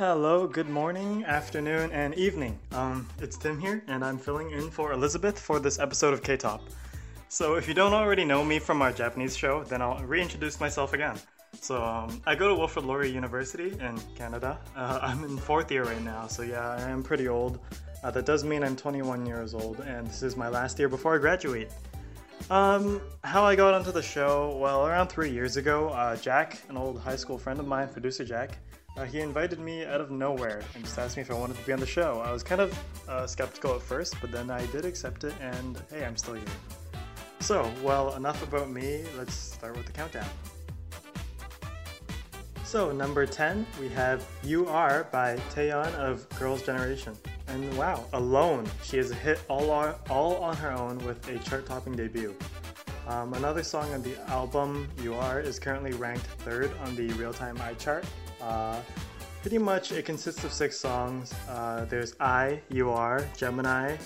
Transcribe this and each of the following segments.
Hello, good morning, afternoon, and evening. Um, it's Tim here, and I'm filling in for Elizabeth for this episode of K-Top. So, if you don't already know me from our Japanese show, then I'll reintroduce myself again. So, um, I go to Wilfrid Laurier University in Canada. Uh, I'm in fourth year right now, so yeah, I am pretty old. Uh, that does mean I'm 21 years old, and this is my last year before I graduate. Um, how I got onto the show? Well, around three years ago, uh, Jack, an old high school friend of mine, producer Jack, uh, he invited me out of nowhere and just asked me if I wanted to be on the show. I was kind of uh, skeptical at first, but then I did accept it, and hey, I'm still here. So, well, enough about me. Let's start with the countdown. So, number 10, we have You Are by Taeyeon of Girls' Generation. And wow, alone, she is a hit all on, all on her own with a chart topping debut. Um, another song on the album, You Are, is currently ranked third on the real time iChart. Uh, pretty much, it consists of six songs. Uh, there's I, You Are, Gemini,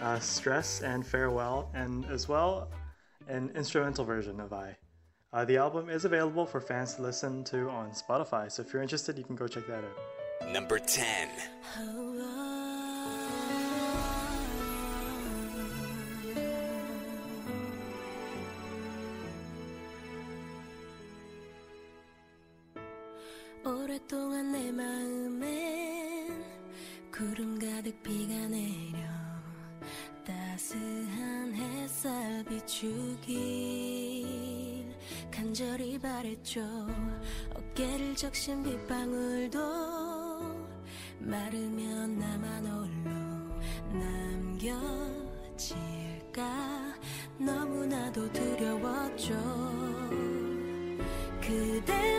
uh, Stress, and Farewell, and as well an instrumental version of I. Uh, the album is available for fans to listen to on Spotify, so if you're interested, you can go check that out. Number 10. 바랬죠 어깨를 적신 빗방울도 마르면 나만 홀로 남겨질까? 너무나도 두려웠죠. 그댄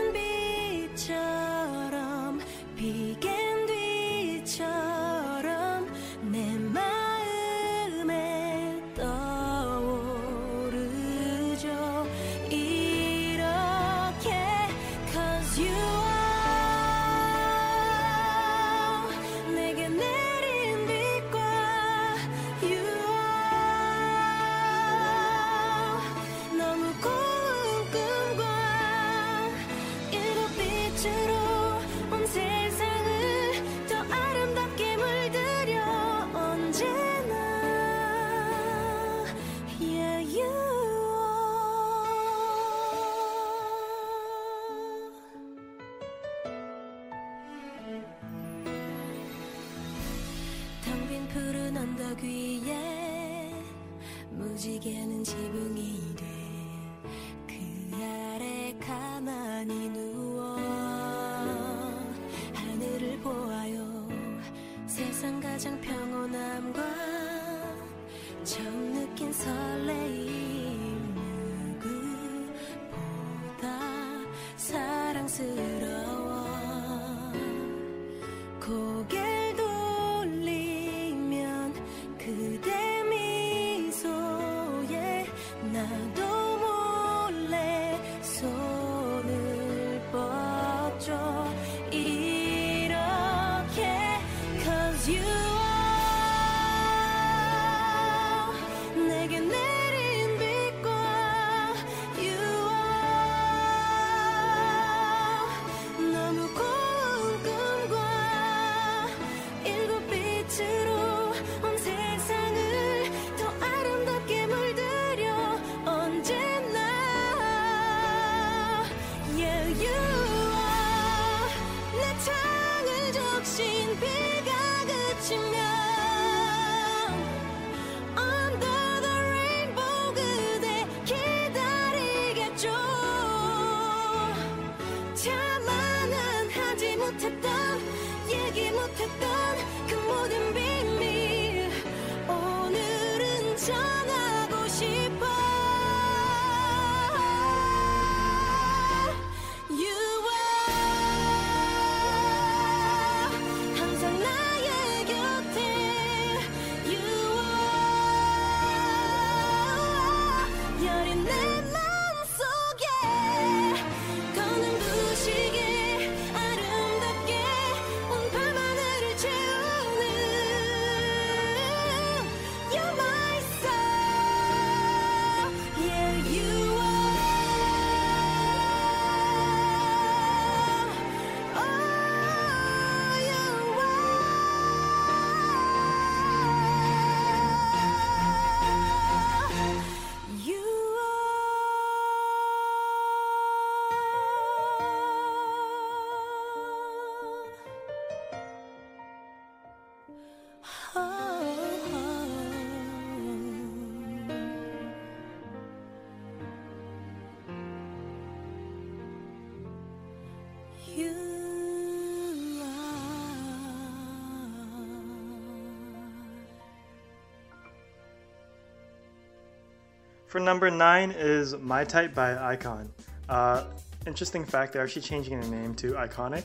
For number nine is My Type by Icon. Uh, interesting fact, they're actually changing the name to Iconic.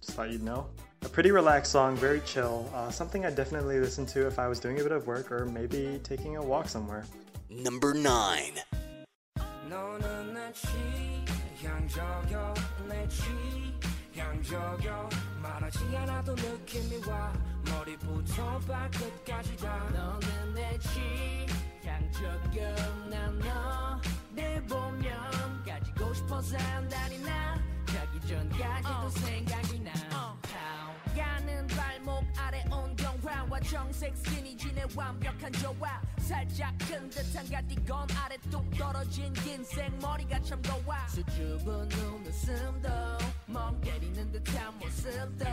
Just thought you'd know. A pretty relaxed song, very chill. Uh, something I definitely listen to if I was doing a bit of work or maybe taking a walk somewhere. Number 9. 취향저격 난너내 보면 가지고 싶어서 한다니 나. 자기 전까지도 생각이 나. 아래 온경화와 정색 스키니진의 완벽한 조화. 살짝 큰 듯한 가디건 아래 뚝 떨어진 긴 생머리가 참 고와 수줍은 눈웃음도 멍 때리는 듯한 모습도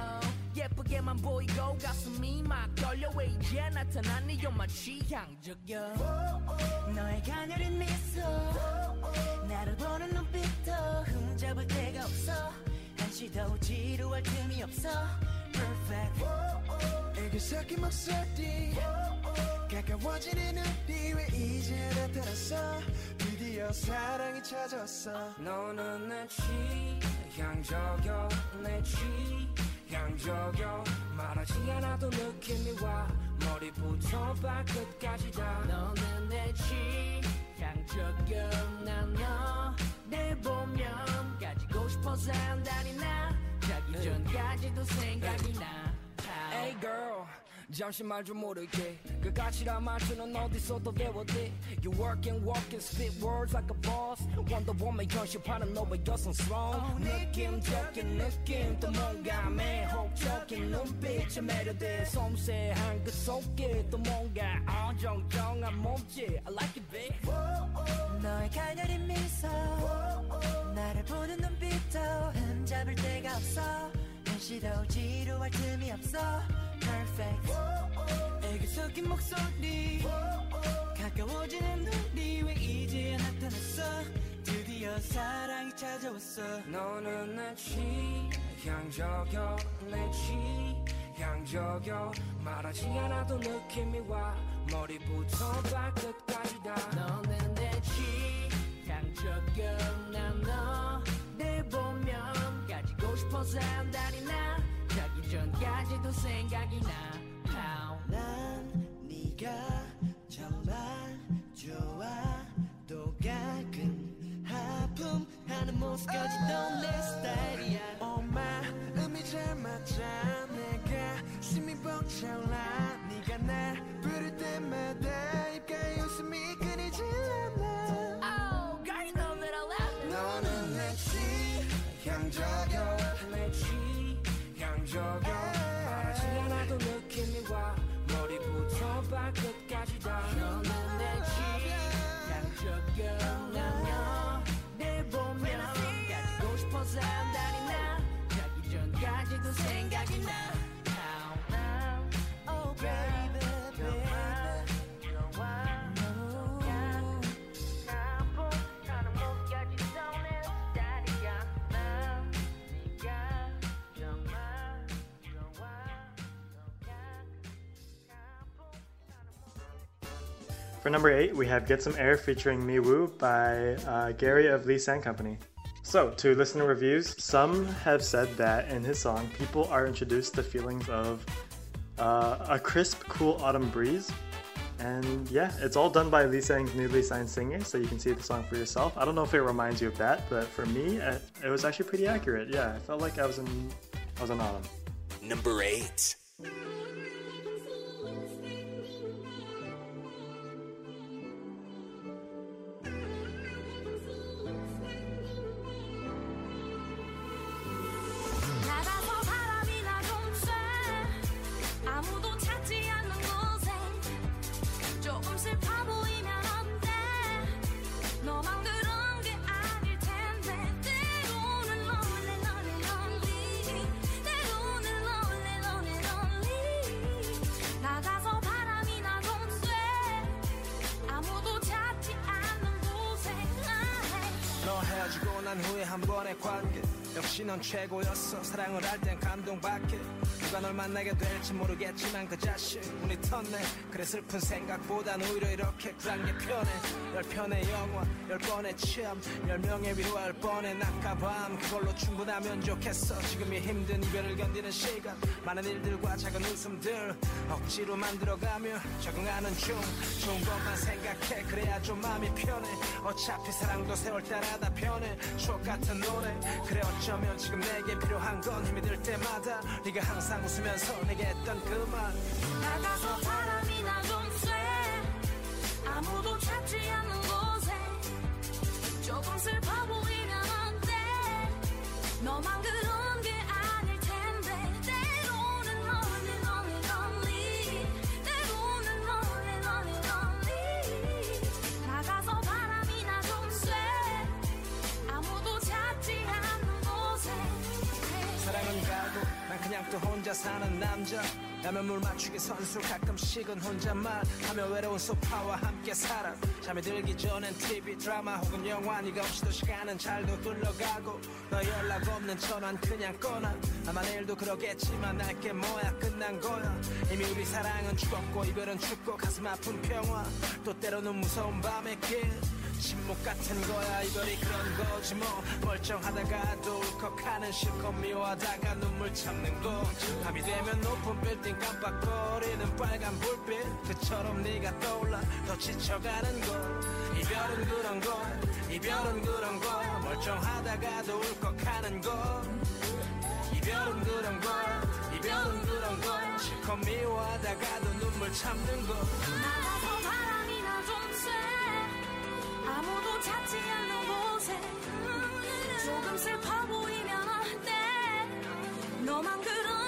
예쁘게만 보이고 가슴이 막 떨려 왜 이제 나타난 네 요만 취향적여 너의 가녀린 미소. 나를 보는 눈빛도 흠잡을 데가 없어. 한시도 지루할 틈이 없어 perfect. 애교 섞인 목소리. 가까워지는 우리 왜 이제 나타났어? 드디어 사랑이 찾아왔어. 너는 내 취향저격 내 취향저격. 말하지 않아도 느낌이 와. 머리부터 발끝까지 다. 너는 내 취향저격 난너내 보면 가지고 싶어서 한다니 나 자기 전까지도 생각이 나. Hey girl 잠시 말 좀 모를게. 그 가치란 말투는 어디서도 배웠대 You work and walk and spit words like a boss. Wonder Woman 현실파는 너의 여성스러운 느낌적인 느낌 또 뭔가 매혹적인 눈빛에 매료돼. 섬세한 그 속에 또 뭔가 어정쩡한 몸짓. I like it babe. 너의 가녀린 미소. 나를 보는 눈빛도 흠잡을 데가 없어. 한시도 지루할 틈이 없어 perfect. 애교 섞인 목소리. 가까워지는 우리 왜 이제 나타났어? 드디어 사랑이 찾아왔어. 너는 내 취향저격 내 취향저격 말하지 않아도 느낌이 와. 머리부터 발끝까지 다. 너는 내 취향저격 난너내 보면 가지고 싶어서 한다니 전까지도 생각이 나. 난 네가 정말 좋아 또 가끔 하품하는 모습까지도 내 스타일이야. 어 마음이 잘 맞아. 내가 심이 벅차올라. 네가 날 부를 때마다 입가에 웃음이 끊이질 않아. Oh, girl, you know that I love 너는 내 취향저격 내 취향 저격 말하지 않아도 느낌이 와 머리부터 발끝까지 다. 너는 내 취향저격 난너내 보면 가지고 싶어서 한다니 나. 자기 전까지도 생각이 나 For number eight, we have Get Some Air featuring Miwoo by uh, Gary of Lee Sang Company. So, to listener reviews, some have said that in his song, people are introduced to feelings of uh, a crisp, cool autumn breeze. And yeah, it's all done by Lee Sang's newly signed singer, so you can see the song for yourself. I don't know if it reminds you of that, but for me, it, it was actually pretty accurate. Yeah, I felt like I was in, I was in autumn. Number 8. 최고였어. 사랑을 할땐 감동받게 누가 널 만나게 될지 모르겠지만 그 자식 운이 텄네. 그래 슬픈 생각보단 오히려 이렇게 굴한 게 편해. 열 편의 영화 열 번의 체험 열 명의 위로할 뻔해. 낮과밤 그걸로 충분하면 좋겠어. 지금 이 힘든 이별을 견디는 시간 많은 일들과 작은 웃음들 억지로 만들어가며 적응하는 중. 좋은 것만 생각해. 그래야 좀 마음이 편해. 어차피 사랑도 세월 따라 다 변해. 추억 같은 노래. 그래 어쩌면 지금 내게 필요한 건 힘이 들 때마다 네가 항상 웃 으면서 내게 했던 그말. 나가서 바람이나 좀 쐬 아무도 찾지 않는 곳에 조금 슬퍼 보이면 어때? 너만 그런 또 혼자 사는 남자. 라면 물 맞추기 선수 가끔씩은 혼잣말 하며 외로운 소파와 함께 살아. 잠이 들기 전엔 TV 드라마 혹은 영화 네가 없이도 시간은 잘도 흘러가고 너 연락 없는 전화는 그냥 꺼놔. 아마 내일도 그러겠지만 날게 뭐야 끝난 거야. 이미 우리 사랑은 죽었고 이별은 죽고 가슴 아픈 평화. 또 때로는 무서운 밤의 길 침묵 같은 거야 이별이 그런 거지 뭐. 멀쩡하다가도 울컥하는 실컷 미워하다가 눈물 참는 거. 밤이 되면 높은 빌딩 깜빡거리는 빨간 불빛. 그처럼 네가 떠올라 더 지쳐가는 거. 이별은 그런 거 이별은 그런 거. 멀쩡하다가도 울컥하는 거. 이별은 그런 거 이별은 그런 거. 실컷 미워하다가도 눈물 참는 거. 나가서 바람이나 좀 쐬 아무도 찾지 않는 곳에 조금 슬퍼 보이면 어때? 너만 그런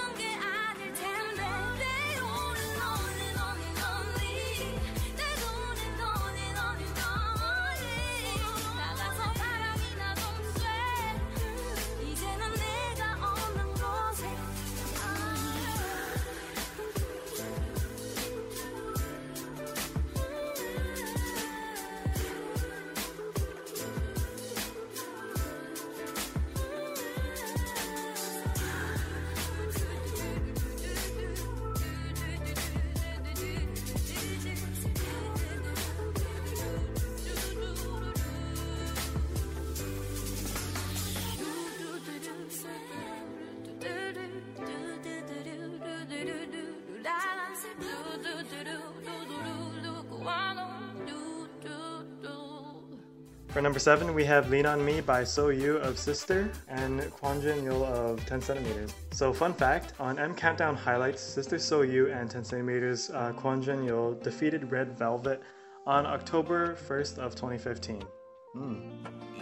number seven, we have Lean On Me by So You of Sister and Kwanjin Yul of 10 centimeters. So, fun fact on M Countdown highlights, Sister So You and 10 centimeters uh, Kwanjin Yul defeated Red Velvet on October 1st of 2015.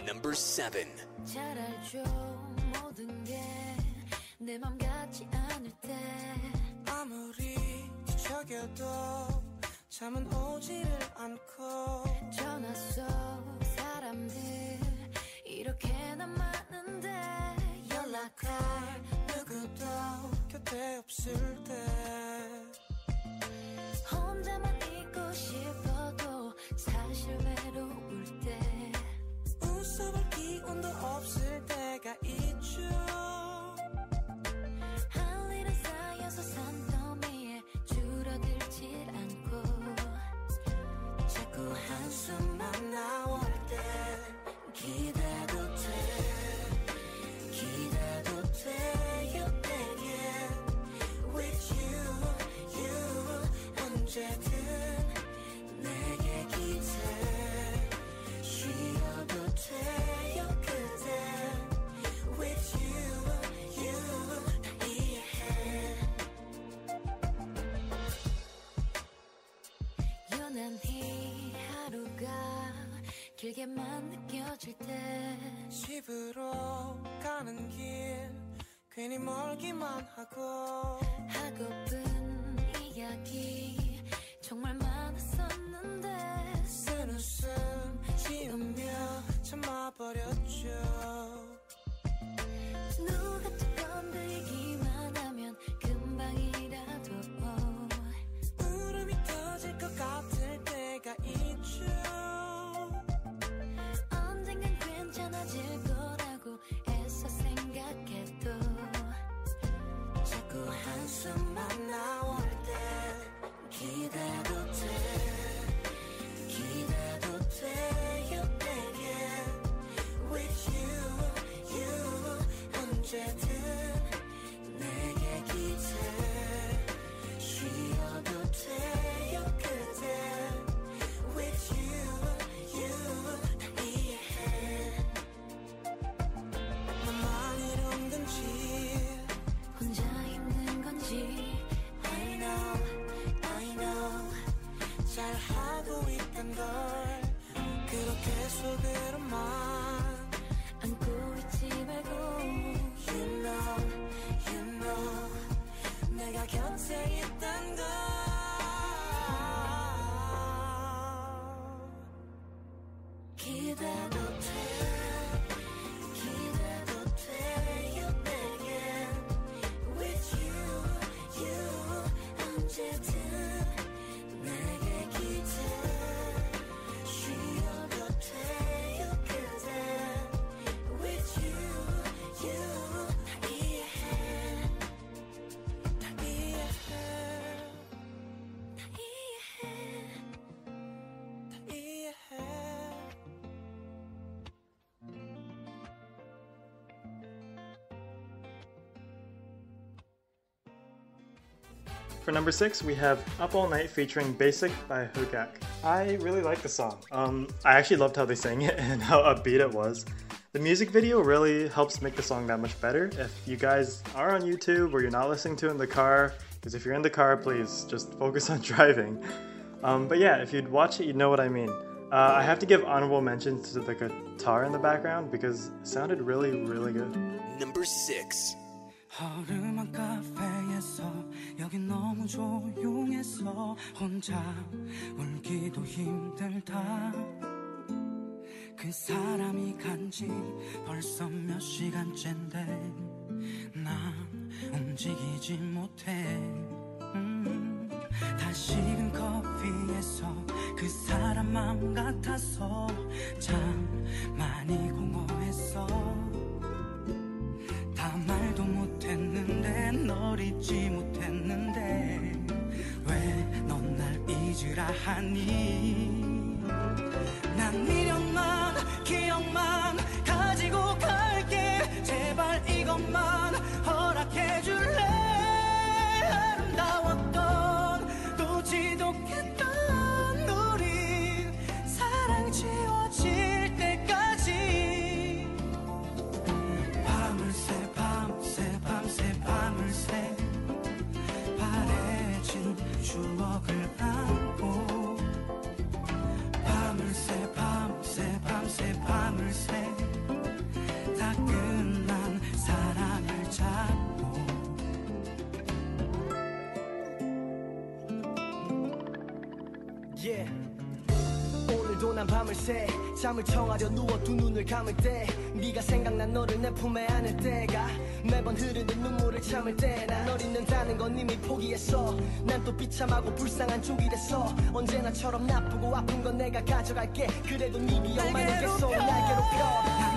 Number 7. 잘 알죠 모든 게 내 맘 같지 않을 때 아무리 뒤척여도 잠은 오지를 않고 전화 속 사람들 이렇게나 많은데 연락할 누구도 곁에 없을 때. 혼자만 있고 싶어도 사실 외로울 때. 웃어볼 기운도 없을 때가 있죠 Jet. 길게만 느껴질 때 집으로 가는 길 괜히 멀기만 하고 하고픈 이야기 subject to For number six, we have Up All Night featuring Basic by Hugak. I really like the song. Um, I actually loved how they sang it and how upbeat it was. The music video really helps make the song that much better. If you guys are on YouTube or you're not listening to it in the car, because if you're in the car, please just focus on driving. Um, but yeah, if you'd watch it, you'd know what I mean. Uh, I have to give honorable mentions to the guitar in the background because it sounded really, really good. Number 6. 허름한 카페에서 여긴 너무 조용해서 혼자 울기도 힘들다. 그 사람이 간지 벌써 몇 시간째인데 난 움직이지 못해. 음, 다 식은 커피에서 그 사람 맘 같아서 참 많이 공허했어 잊지 못했는데 왜 넌 날 잊으라 하니? 난미 난 밤을 새 잠을 청하려 누워 두 눈을 감을 때 네가 생각난 너를 내 품에 안을 때가 매번 흐르는 눈물을 참을 때난널 잊는다는 건 이미 포기했어. 난 또 비참하고 불쌍한 쪽이 됐어. 언제나처럼 나쁘고 아픈 건 내가 가져갈게. 그래도 네 기억만 괴롭혀. 날 괴롭혀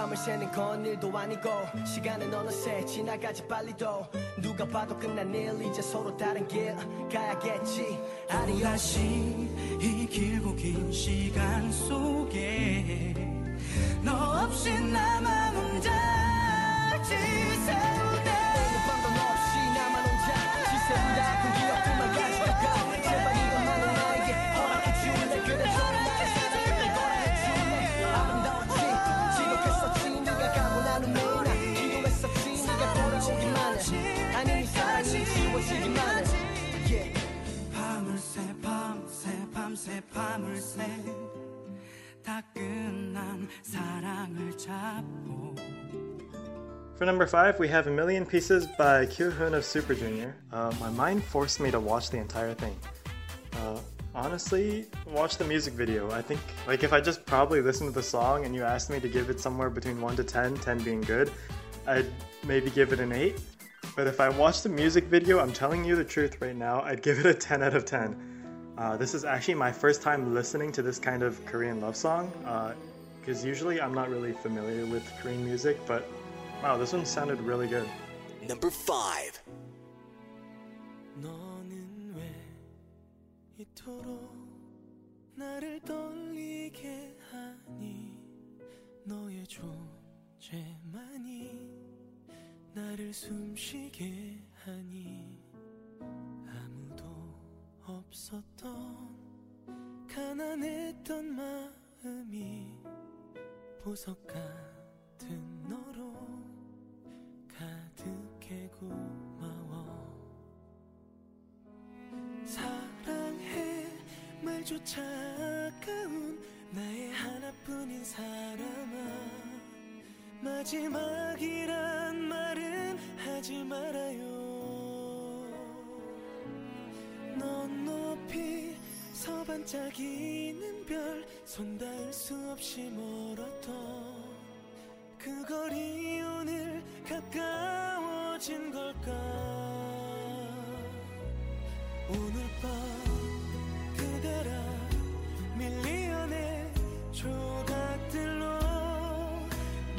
밤을 새는 건 일도 아니고 시간은 어느새 지나가지 빨리도. 누가 봐도 끝난 일 이제 서로 다른 길 가야겠지. 아리오스 다시 이 길고 긴 시간 속에 너 없이 나만 혼자 지새 해 yeah. 밤을 새 밤새 밤새 밤을 새 다 끝난 사랑을 잡고 For number five, we have A Million Pieces by Kyuhoon of Super Junior. Uh, my mind forced me to watch the entire thing. Uh, honestly, watch the music video. I think, like, if I just probably listened to the song and you asked me to give it somewhere between 1 to 10, 10 being good, I'd maybe give it an 8. But if I watched the music video, I'm telling you the truth right now, I'd give it a 10 out of 10. Uh, this is actually my first time listening to this kind of Korean love song, because usually I'm not really familiar with Korean music, but wow, this one sounded really good. Number 5. 너는 왜 이토록 나를 떨리게 하니 너의 존재만이 나를 숨쉬게 하니 아무도 없었던 가난했던 마음이 보석 같은 너로 가득해 고마워. 사랑해 말조차 아까운 나의 하나뿐인 사람아. 마지막이란 말은 하지 말아요 넌 높이 서 반짝이는 별 손 닿을 수 없이 멀었던 그 거리 오늘 가까워진 걸까? 오늘 밤 그대라 밀리언의 조각들로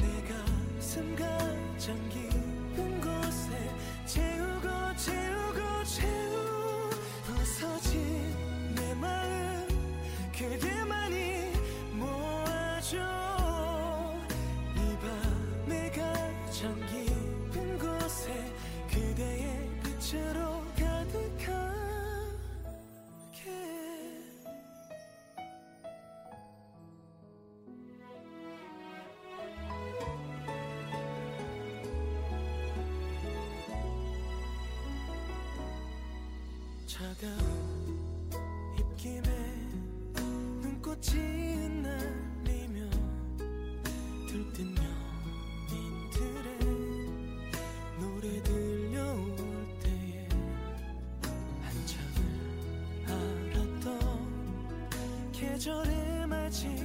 내 가슴 가장 차가운 입김에 눈꽃이 흩날리며 들뜬 연인들의 노래 들려올 때에 한참을 알았던 계절의 마지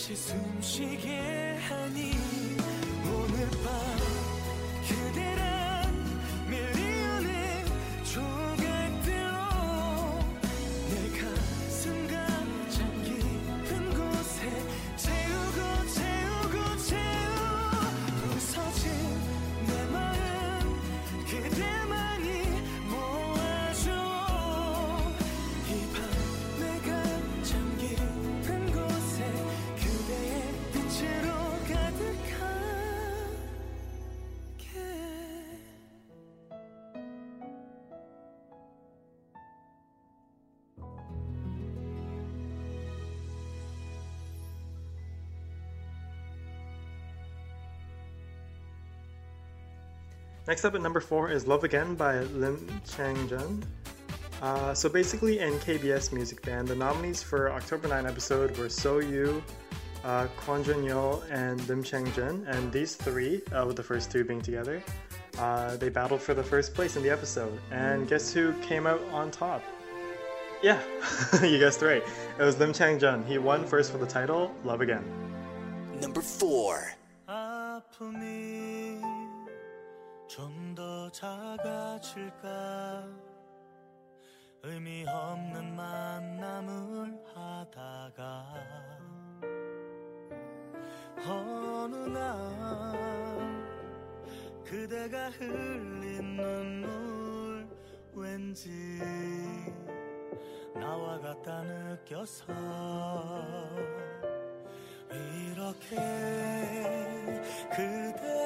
다시 숨쉬게 하니 Next up at number four is Love Again by Lim Chang-jun. Uh, so basically, in KBS Music Band, the nominees for October 9 episode were So Yu, uh, Kwon Jun Yeol, and Lim Chang-jun. And these three, uh, with the first two being together, uh, they battled for the first place in the episode. And guess who came out on top? Yeah, you guessed right. It was Lim Chang-jun. He won first for the title, Love Again. Number 4. 좀 더 작아질까? 의미 없는 만남을 하다가 어느 날 그대가 흘린 눈물 왠지 나와 같다 느껴서 이렇게 그대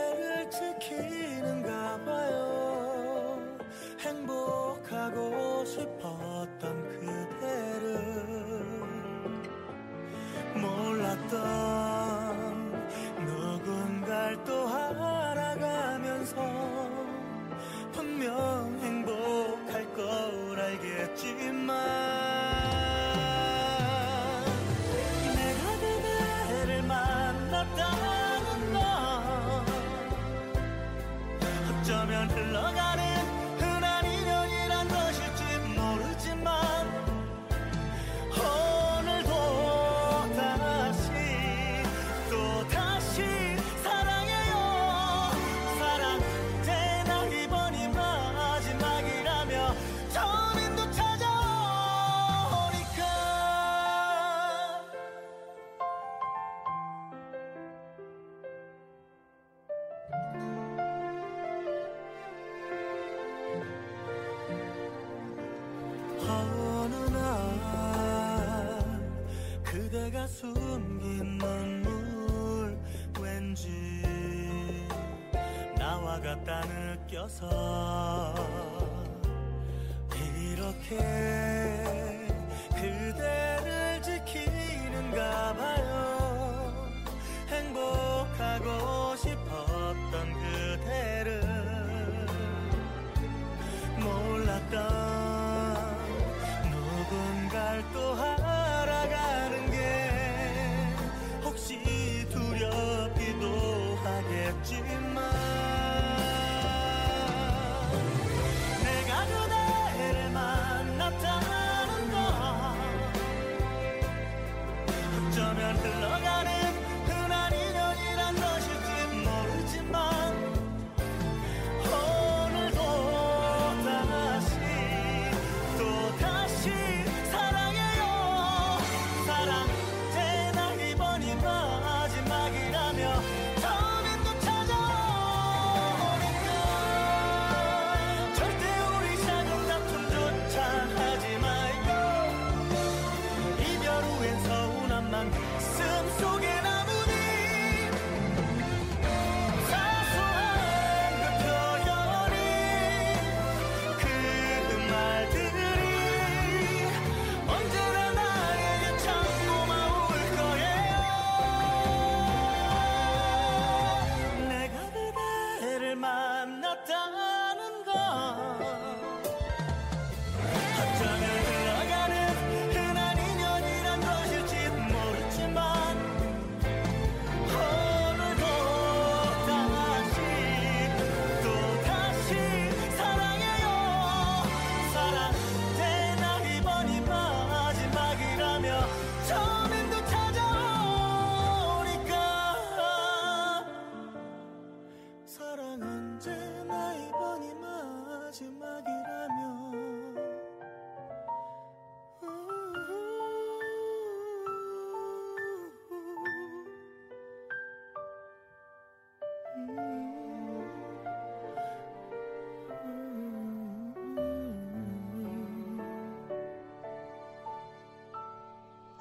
행복하고 싶었던 그대를 몰랐던 누군가를 또 알아가면서 분명 행복할 걸 알겠지만 어쩌면 흘러가 나와 같다 느껴서 이렇게 그대를 지키는가 봐요. 행복하고 싶었던 그대를 몰랐던 imagine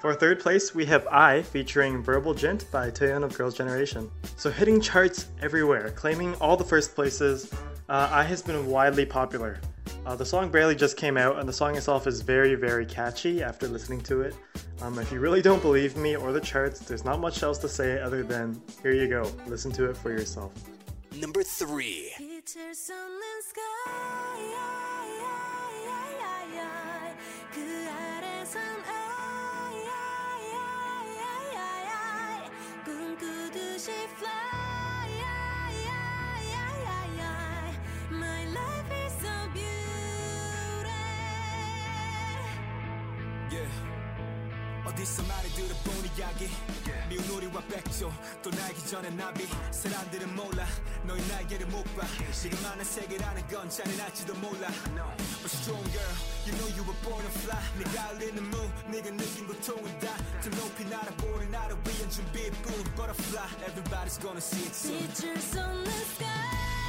For third place, we have I featuring Verbal Gent by Taeyeon of Girls' Generation. So hitting charts everywhere, claiming all the first places, uh, I has been widely popular. Uh, the song barely just came out, and the song itself is very, very catchy after listening to it. Um, if you really don't believe me or the charts, there's not much else to say other than here you go, listen to it for yourself. Number 3. 어디서 말을 들어본 이야기 미운 우리와 백조 또 날기 전에 나비 사람들은 몰라 너희 날개를 못봐 지금 많은 세계라는 건 잔인할지도 몰라 But strong girl you know you were born to fly 네가 흘리는 무 네가 느낀 고통을 다더 높이 날아보는 나를 위한 준비뿐 Butterfly everybody's gonna see it soon 빛을 쏟는 sky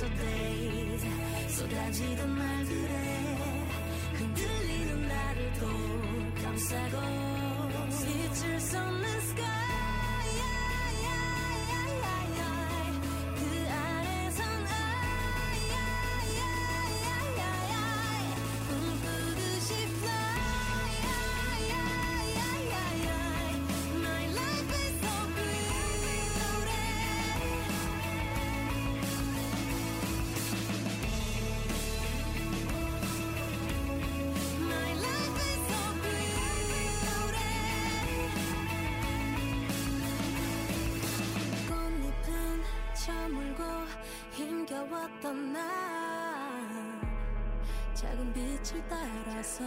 아슬했던 yesterday 쏟아지던 말들에 흔들리는 나를 또 감싸고 빛을 쏟는 sky 날 작은 빛을 따라서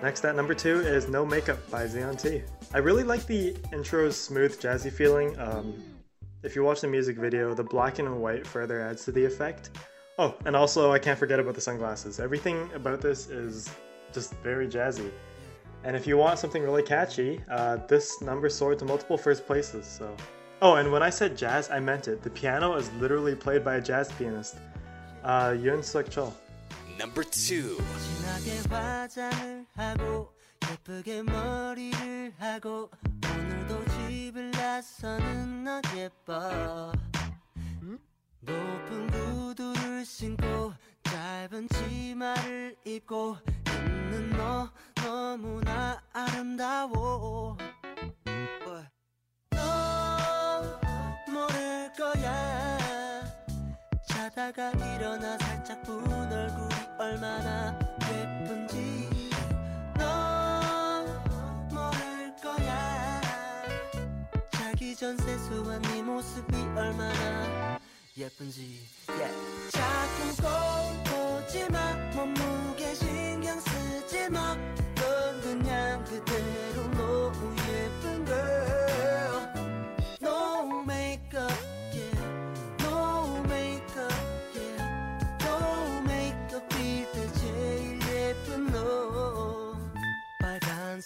Next at number two is No Makeup by Xeon T. I really like the intro's smooth, jazzy feeling. Um, if you watch the music video, the black and white further adds to the effect. Oh, and also I can't forget about the sunglasses. Everything about this is just very jazzy. And if you want something really catchy, uh, this number soared to multiple first places. So, oh, and when I said jazz, I meant it. The piano is literally played by a jazz pianist, uh, Yoon Suk Chol. Number two. 진하게 화장을 하고 예쁘게 머리를 하고 오늘도 집을 나서는 너 예뻐 높은 구두를 신고 짧은 치마를 입고 있는 너 너무나 아름다워 자다가 일어나 살짝 본 얼굴이 얼마나 예쁜지 너 모를 거야. 자기 전 세수한 네 모습이 얼마나 예쁜지. Yeah. 자꾸 꼭 보지마. 몸무게 신경 쓰지마. 넌 그냥 그대로 너무 예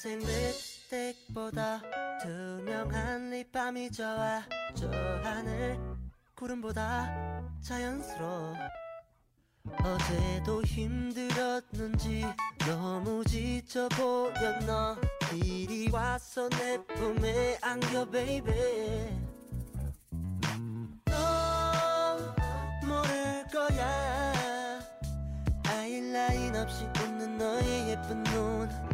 빨간색 립스틱보다 투명한 립밤이 좋아 저 하늘 구름보다 자연스러워. 어제도 힘들었는지 너무 지쳐 보였나 이리 와서 내 품에 안겨 baby 너 모를 거야. 아이라인 없이 웃는 너의 예쁜 눈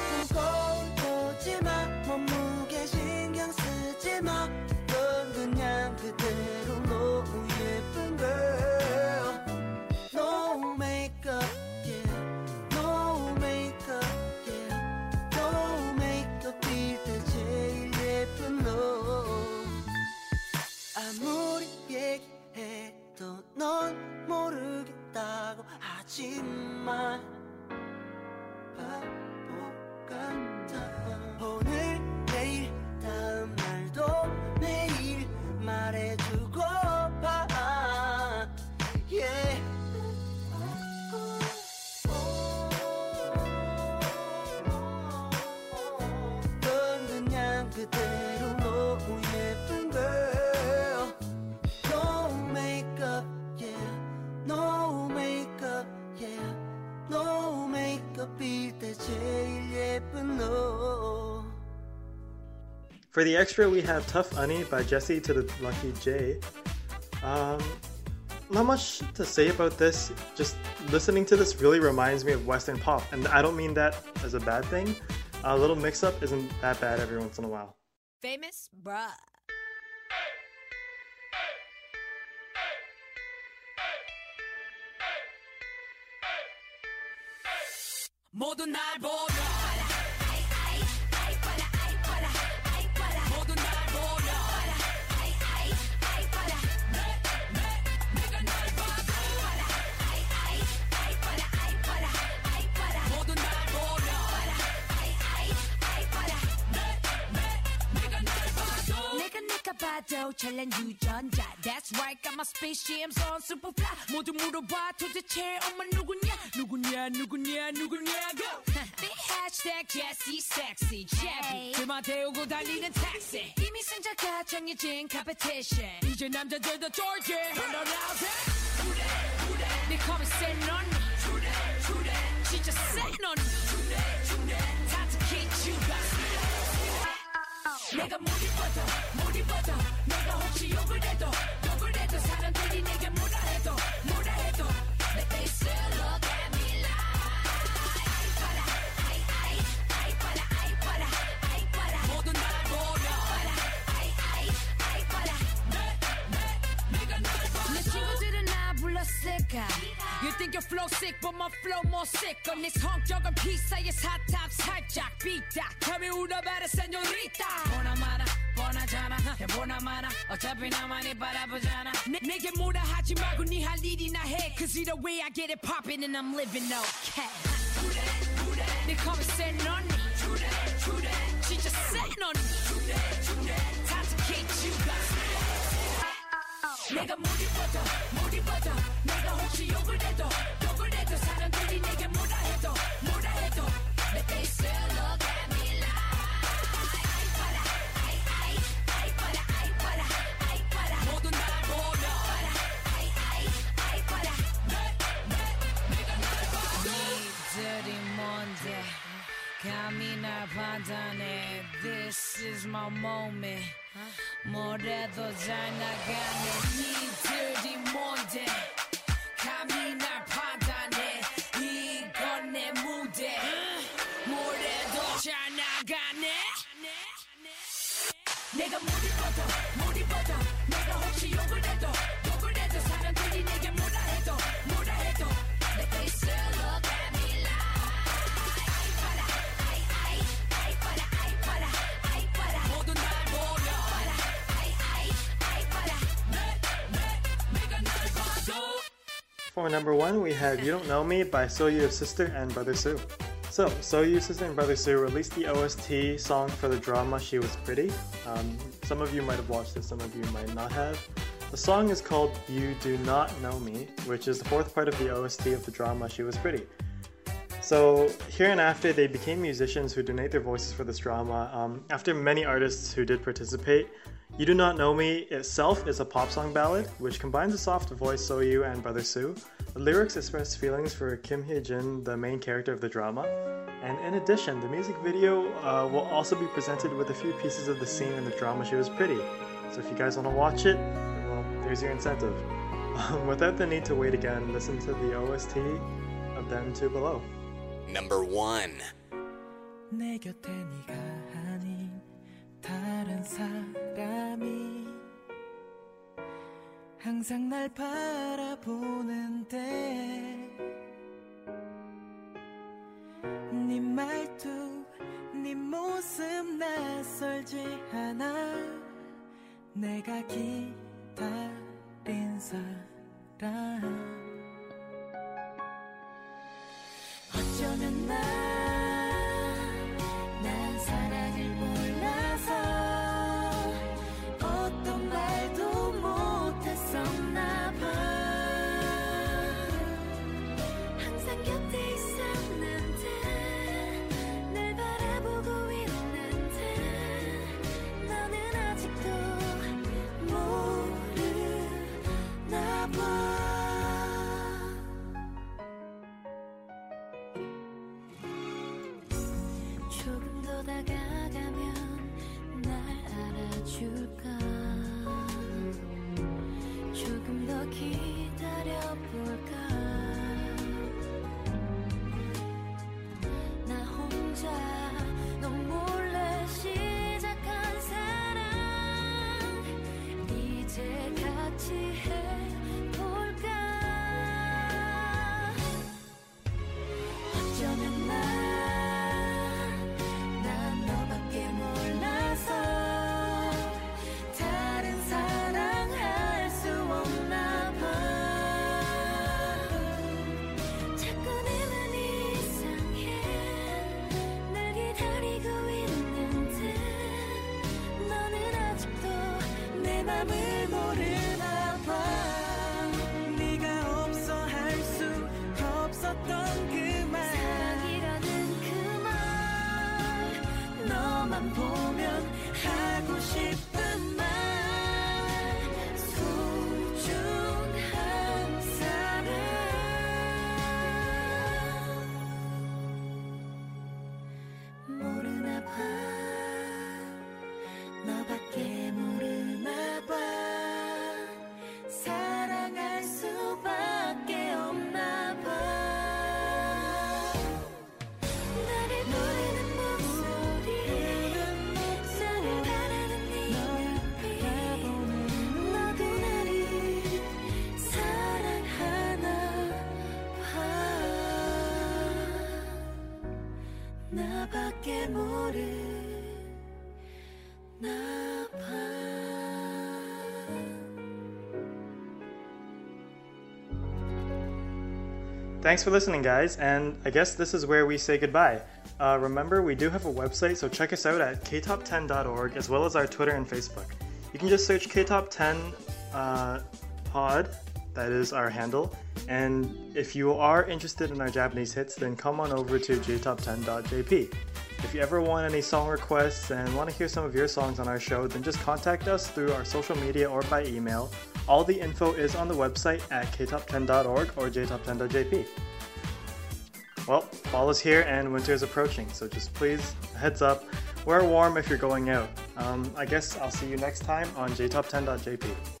얘기해도 넌 모르겠다고 하지만 For the extra, we have Tough Honey by Jesse to the Lucky J. Um, not much to say about this. Just listening to this really reminds me of Western pop, and I don't mean that as a bad thing. A little mix up isn't that bad every once in a while. Famous? Bruh. 모두 날 보며 봐도 잘난 유전자. That's right got my spaceships on superfly. 모두 물어봐 도대체 엄마 누구냐? 누구냐 누구냐 누구냐고. Big hashtag Jesse sexy Jeffy. 그만 태우고 달리는 택시 이미 승자가 정해진 competition. 이제 남자들도 쫄게 Turn around 내 컴이 센 언니 진짜 센 언니 다 특히 주가 내가 내가 혹시 욕을 해도 욕을 해도 사람들이 내게 뭐라 해도 뭐라 해도 내 face look at me 모두 날 보며 내가 날 봐도 내 친구들은 나 불렀을까 You think your flow sick but my flow more sick 내 성격은 피사의 사탑 살짝 삐딱 감이 울어봐라 세뇨리타 보나 마나 뻔하잖아 해보나 마나 어차피 나만이 바라보잖아 내, 내게 뭐라 하지 말고 네 할 일이나 해 Cause either way I get it poppin' and I'm living okay 내 컴이 센 언니 진짜 센 언니 다 특히 주가 내가 못 입어도 못 입어도 This is my moment 뭐래도 잘 나가네 니들이 뭔데 감히 For number one, we have You Don't Know Me by Soyu's sister and brother Sue. So, Soyu's sister and brother Sue released the OST song for the drama She Was Pretty. Um, some of you might have watched it, some of you might not have. The song is called You Do Not Know Me, which is the fourth part of the OST of the drama She Was Pretty. So, here and after, they became musicians who donate their voices for this drama. Um, after many artists who did participate, You Do Not Know Me itself is a pop song ballad, which combines a soft voice Soyu and Brother Sue. The lyrics express feelings for Kim Hye Jin, the main character of the drama. And in addition, the music video uh, will also be presented with a few pieces of the scene in the drama She Was Pretty. So if you guys want to watch it, well, there's your incentive. Without the need to wait again, listen to the OST of them two below. Number 1. 항상 날 바라보는데 네 말투 네 모습 낯설지 않아. 내가 기다린 사람 나밖에 모르나 봐 Thanks for listening, guys, and I guess this is where we say goodbye. Uh, remember, we do have a website, so check us out at ktop10.org as well as our Twitter and Facebook. You can just search ktop10 uh, pod, that is our handle, and if you are interested in our Japanese hits, then come on over to jtop10.jp. If you ever want any song requests and want to hear some of your songs on our show, then just contact us through our social media or by email. All the info is on the website at ktop10.org or jtop10.jp. Well, fall is here and winter is approaching, so just please, heads up, wear warm if you're going out. Um, I guess I'll see you next time on jtop10.jp.